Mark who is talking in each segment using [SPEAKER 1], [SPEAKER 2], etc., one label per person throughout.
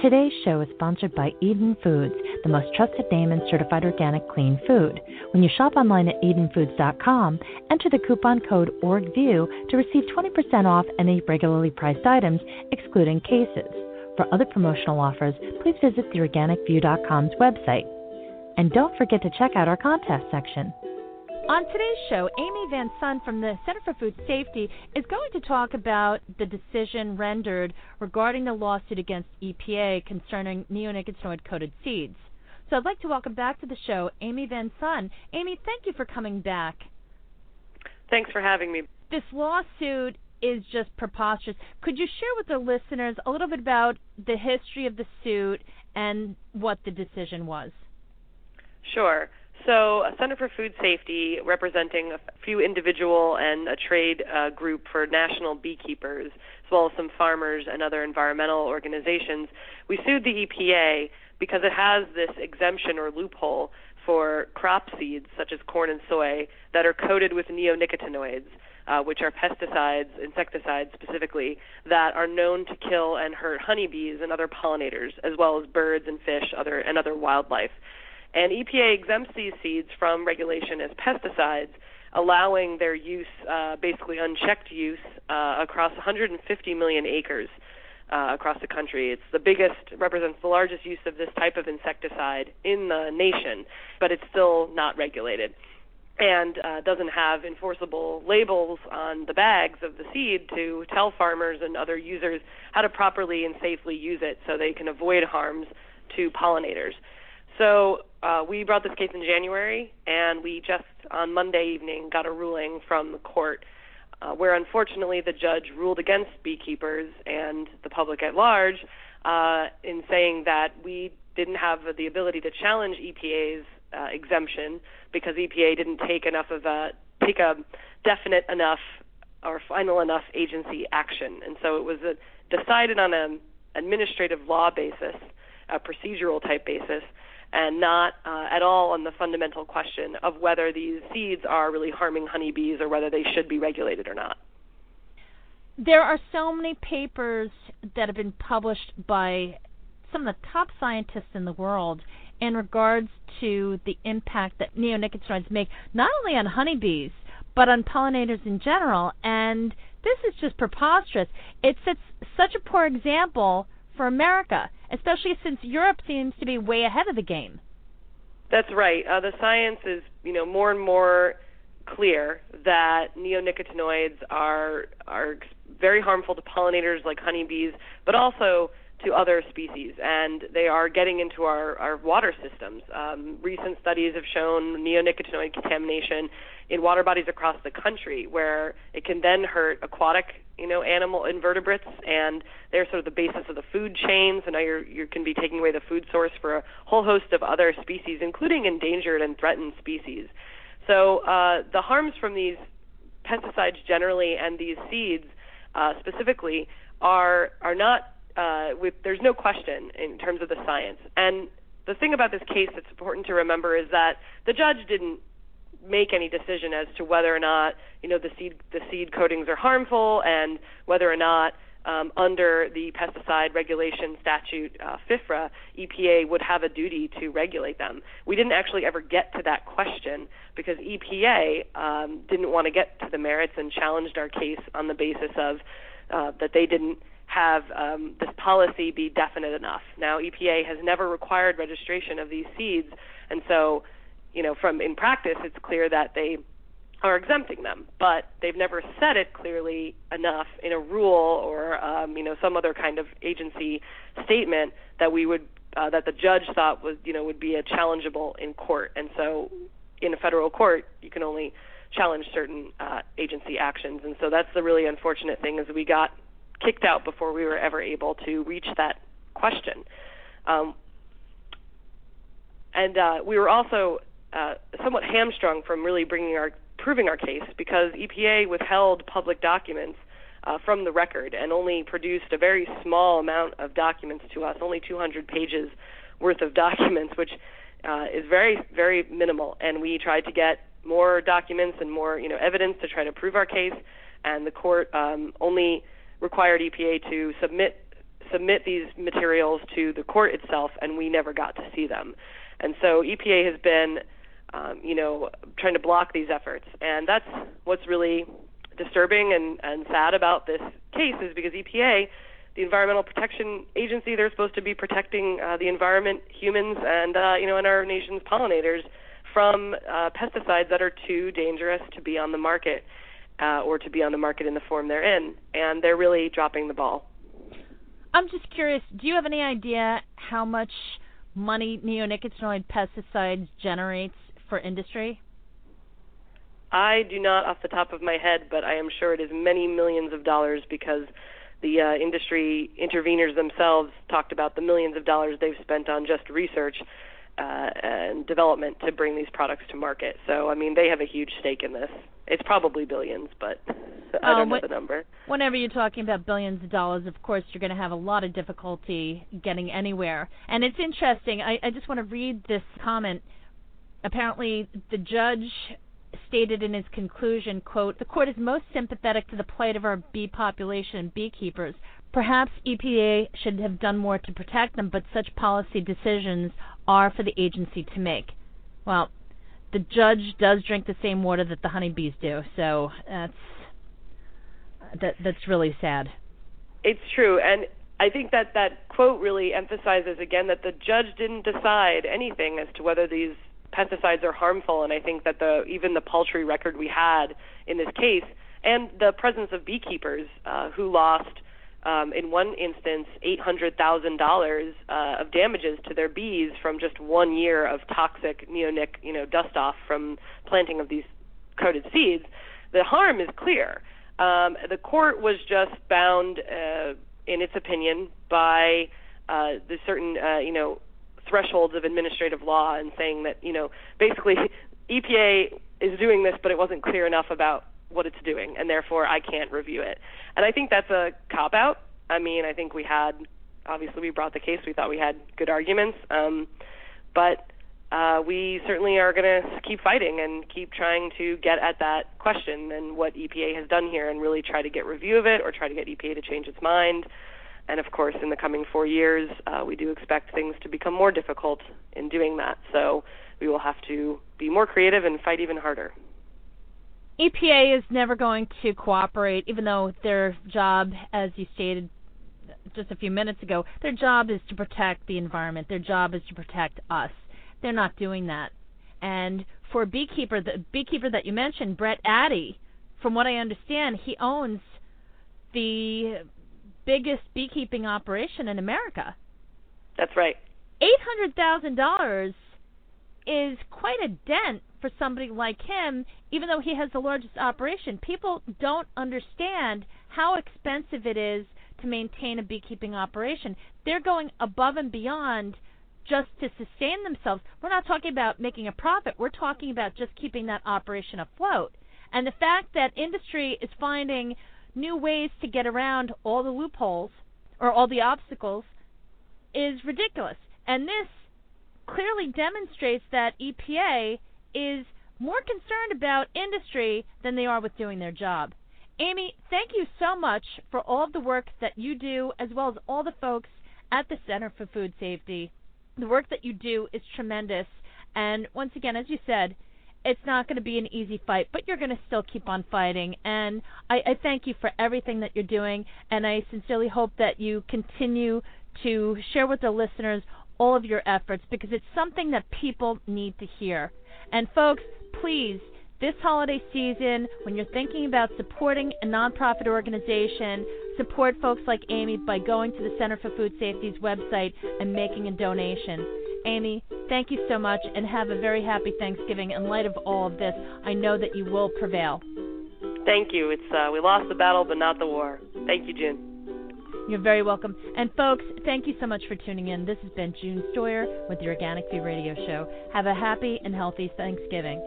[SPEAKER 1] Today's show is sponsored by Eden Foods, the most trusted name in certified organic clean food. When you shop online at edenfoods.com, enter the coupon code ORGVIEW to receive 20% off any regularly priced items, excluding cases. For other promotional offers, please visit theorganicview.com's website. And don't forget to check out our contest section. On today's show, Amy Van Saun from the Center for Food Safety is going to talk about the decision rendered regarding the lawsuit against EPA concerning neonicotinoid coated seeds. So I'd like to welcome back to the show Amy Van Saun. Amy, thank you for coming back.
[SPEAKER 2] Thanks for having me.
[SPEAKER 1] This lawsuit is just preposterous. Could you share with the listeners a little bit about the history of the suit and what the decision was?
[SPEAKER 2] Sure. So, a Center for Food Safety, representing a few individual and a trade uh, group for national beekeepers, as well as some farmers and other environmental organizations, we sued the EPA because it has this exemption or loophole for crop seeds, such as corn and soy, that are coated with neonicotinoids uh, which are pesticides, insecticides specifically, that are known to kill and hurt honeybees and other pollinators, as well as birds and fish, other and other wildlife. And EPA exempts these seeds from regulation as pesticides, allowing their use, uh, basically unchecked use, uh, across 150 million acres. Uh, across the country. It's the biggest, represents the largest use of this type of insecticide in the nation, but it's still not regulated and uh, doesn't have enforceable labels on the bags of the seed to tell farmers and other users how to properly and safely use it so they can avoid harms to pollinators. So uh, we brought this case in January, and we just on Monday evening got a ruling from the court uh, where unfortunately the judge ruled against beekeepers and the public at large uh, in saying that we didn't have the ability to challenge EPA's uh, exemption because EPA didn't take enough of a take a definite enough or final enough agency action, and so it was a, decided on an administrative law basis, a procedural type basis, and not uh, at all on the fundamental question of whether these seeds are really harming honeybees or whether they should be regulated or not.
[SPEAKER 1] There are so many papers that have been published by some of the top scientists in the world in regards to the impact that neonicotinoids make not only on honeybees but on pollinators in general. And this is just preposterous. It sets such a poor example for America, especially since Europe seems to be way ahead of the game.
[SPEAKER 2] That's right. Uh, the science is, you know, more and more clear that neonicotinoids are are very harmful to pollinators like honeybees, but also to other species, and they are getting into our, our water systems. Um, recent studies have shown neonicotinoid contamination in water bodies across the country, where it can then hurt aquatic, you know, animal invertebrates, and they're sort of the basis of the food chain. So now you're you can be taking away the food source for a whole host of other species, including endangered and threatened species. So uh, the harms from these pesticides generally and these seeds uh, specifically are are not uh, with, there's no question in terms of the science. And the thing about this case that's important to remember is that the judge didn't make any decision as to whether or not you know the seed the seed coatings are harmful and whether or not um, under the pesticide regulation statute uh, FIFRA, EPA would have a duty to regulate them. We didn't actually ever get to that question because EPA um, didn't want to get to the merits and challenged our case on the basis of uh, that they didn't have um, this policy be definite enough. Now, EPA has never required registration of these seeds, and so you know, from in practice, it's clear that they are exempting them, but they've never said it clearly enough in a rule or um, you know some other kind of agency statement that we would uh, that the judge thought was you know would be a challengeable in court. And so in a federal court, you can only challenge certain uh, agency actions. And so that's the really unfortunate thing is we got kicked out before we were ever able to reach that question. Um, and uh, we were also uh, somewhat hamstrung from really bringing our proving our case because EPA withheld public documents uh, from the record and only produced a very small amount of documents to us, only 200 pages worth of documents, which uh, is very, very minimal. And we tried to get more documents and more, you know, evidence to try to prove our case. And the court um, only required EPA to submit submit these materials to the court itself, and we never got to see them. And so EPA has been, um, you know, trying to block these efforts, and that's what's really disturbing and, and sad about this case is because EPA, the Environmental Protection Agency, they're supposed to be protecting uh, the environment, humans, and uh, you know, and our nation's pollinators from uh, pesticides that are too dangerous to be on the market uh, or to be on the market in the form they're in, and they're really dropping the ball.
[SPEAKER 3] I'm just curious. Do you have any idea how much money neonicotinoid pesticides generates for industry?
[SPEAKER 2] I do not off the top of my head, but I am sure it is many millions of dollars because the uh, industry interveners themselves talked about the millions of dollars they've spent on just research uh, and development to bring these products to market. So, I mean, they have a huge stake in this. It's probably billions, but I um, don't know the number.
[SPEAKER 3] Whenever you're talking about billions of dollars, of course, you're going to have a lot of difficulty getting anywhere. And it's interesting. I, I just want to read this comment. Apparently, the judge stated in his conclusion, quote, "The court is most sympathetic to the plight of our bee population and beekeepers. Perhaps EPA should have done more to protect them, but such policy decisions are for the agency to make." Well, the judge does drink the same water that the honeybees do, so that's that that's really sad.
[SPEAKER 2] It's true, and I think that that quote really emphasizes again that the judge didn't decide anything as to whether these pesticides are harmful, and I think that the even the paltry record we had in this case, and the presence of beekeepers uh, who lost. Um, in one instance, eight hundred thousand uh, dollars of damages to their bees from just one year of toxic neonic, you know, dust off from planting of these coated seeds. The harm is clear. Um, the court was just bound, uh, in its opinion, by uh, the certain, uh, you know, thresholds of administrative law and saying that you know basically EPA is doing this, but it wasn't clear enough about what it's doing, and therefore I can't review it. And I think that's a cop out. I mean, I think we had obviously we brought the case. We thought we had good arguments, um, but uh, we certainly are going to keep fighting and keep trying to get at that question and what EPA has done here, and really try to get review of it or try to get EPA to change its mind. And of course, in the coming four years, uh, we do expect things to become more difficult in doing that. So we will have to be more creative and fight even harder.
[SPEAKER 3] EPA is never going to cooperate, even though their job, as you stated just a few minutes ago, their job is to protect the environment. Their job is to protect us. They're not doing that. And for beekeeper, the beekeeper that you mentioned, Bret Adee, from what I understand, he owns the biggest beekeeping operation in America.
[SPEAKER 2] That's right.
[SPEAKER 3] Eight hundred thousand dollars is quite a dent for somebody like him, even though he has the largest operation. People don't understand how expensive it is to maintain a beekeeping operation. They're going above and beyond just to sustain themselves. We're not talking about making a profit. We're talking about just keeping that operation afloat. And the fact that industry is finding new ways to get around all the loopholes or all the obstacles is ridiculous. And this clearly demonstrates that EPA is more concerned about industry than they are with doing their job. Amy, thank you so much for all of the work that you do, as well as all the folks at the Center for Food Safety. The work that you do is tremendous. And once again, as you said, it's not going to be an easy fight, but you're going to still keep on fighting. And I, I thank you for everything that you're doing, and I sincerely hope that you continue to share with the listeners all of your efforts because it's something that people need to hear. And folks, please, this holiday season, when you're thinking about supporting a nonprofit organization, support folks like Amy by going to the Center for Food Safety's website and making a donation. Amy, thank you so much and have a very happy Thanksgiving. In light of all of this, I know that you will prevail.
[SPEAKER 2] Thank you. It's uh, we lost the battle, but not the war. Thank you, June.
[SPEAKER 3] You're very welcome. And folks, thank you so much for tuning in. This has been June Stoyer with the Organic View Radio Show. Have a happy and healthy Thanksgiving.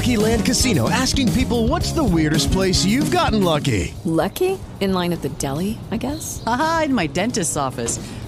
[SPEAKER 4] Lucky Land Casino asking people what's the weirdest place you've gotten lucky?
[SPEAKER 5] Lucky? In line at the deli, I guess?
[SPEAKER 6] Aha, in my dentist's office.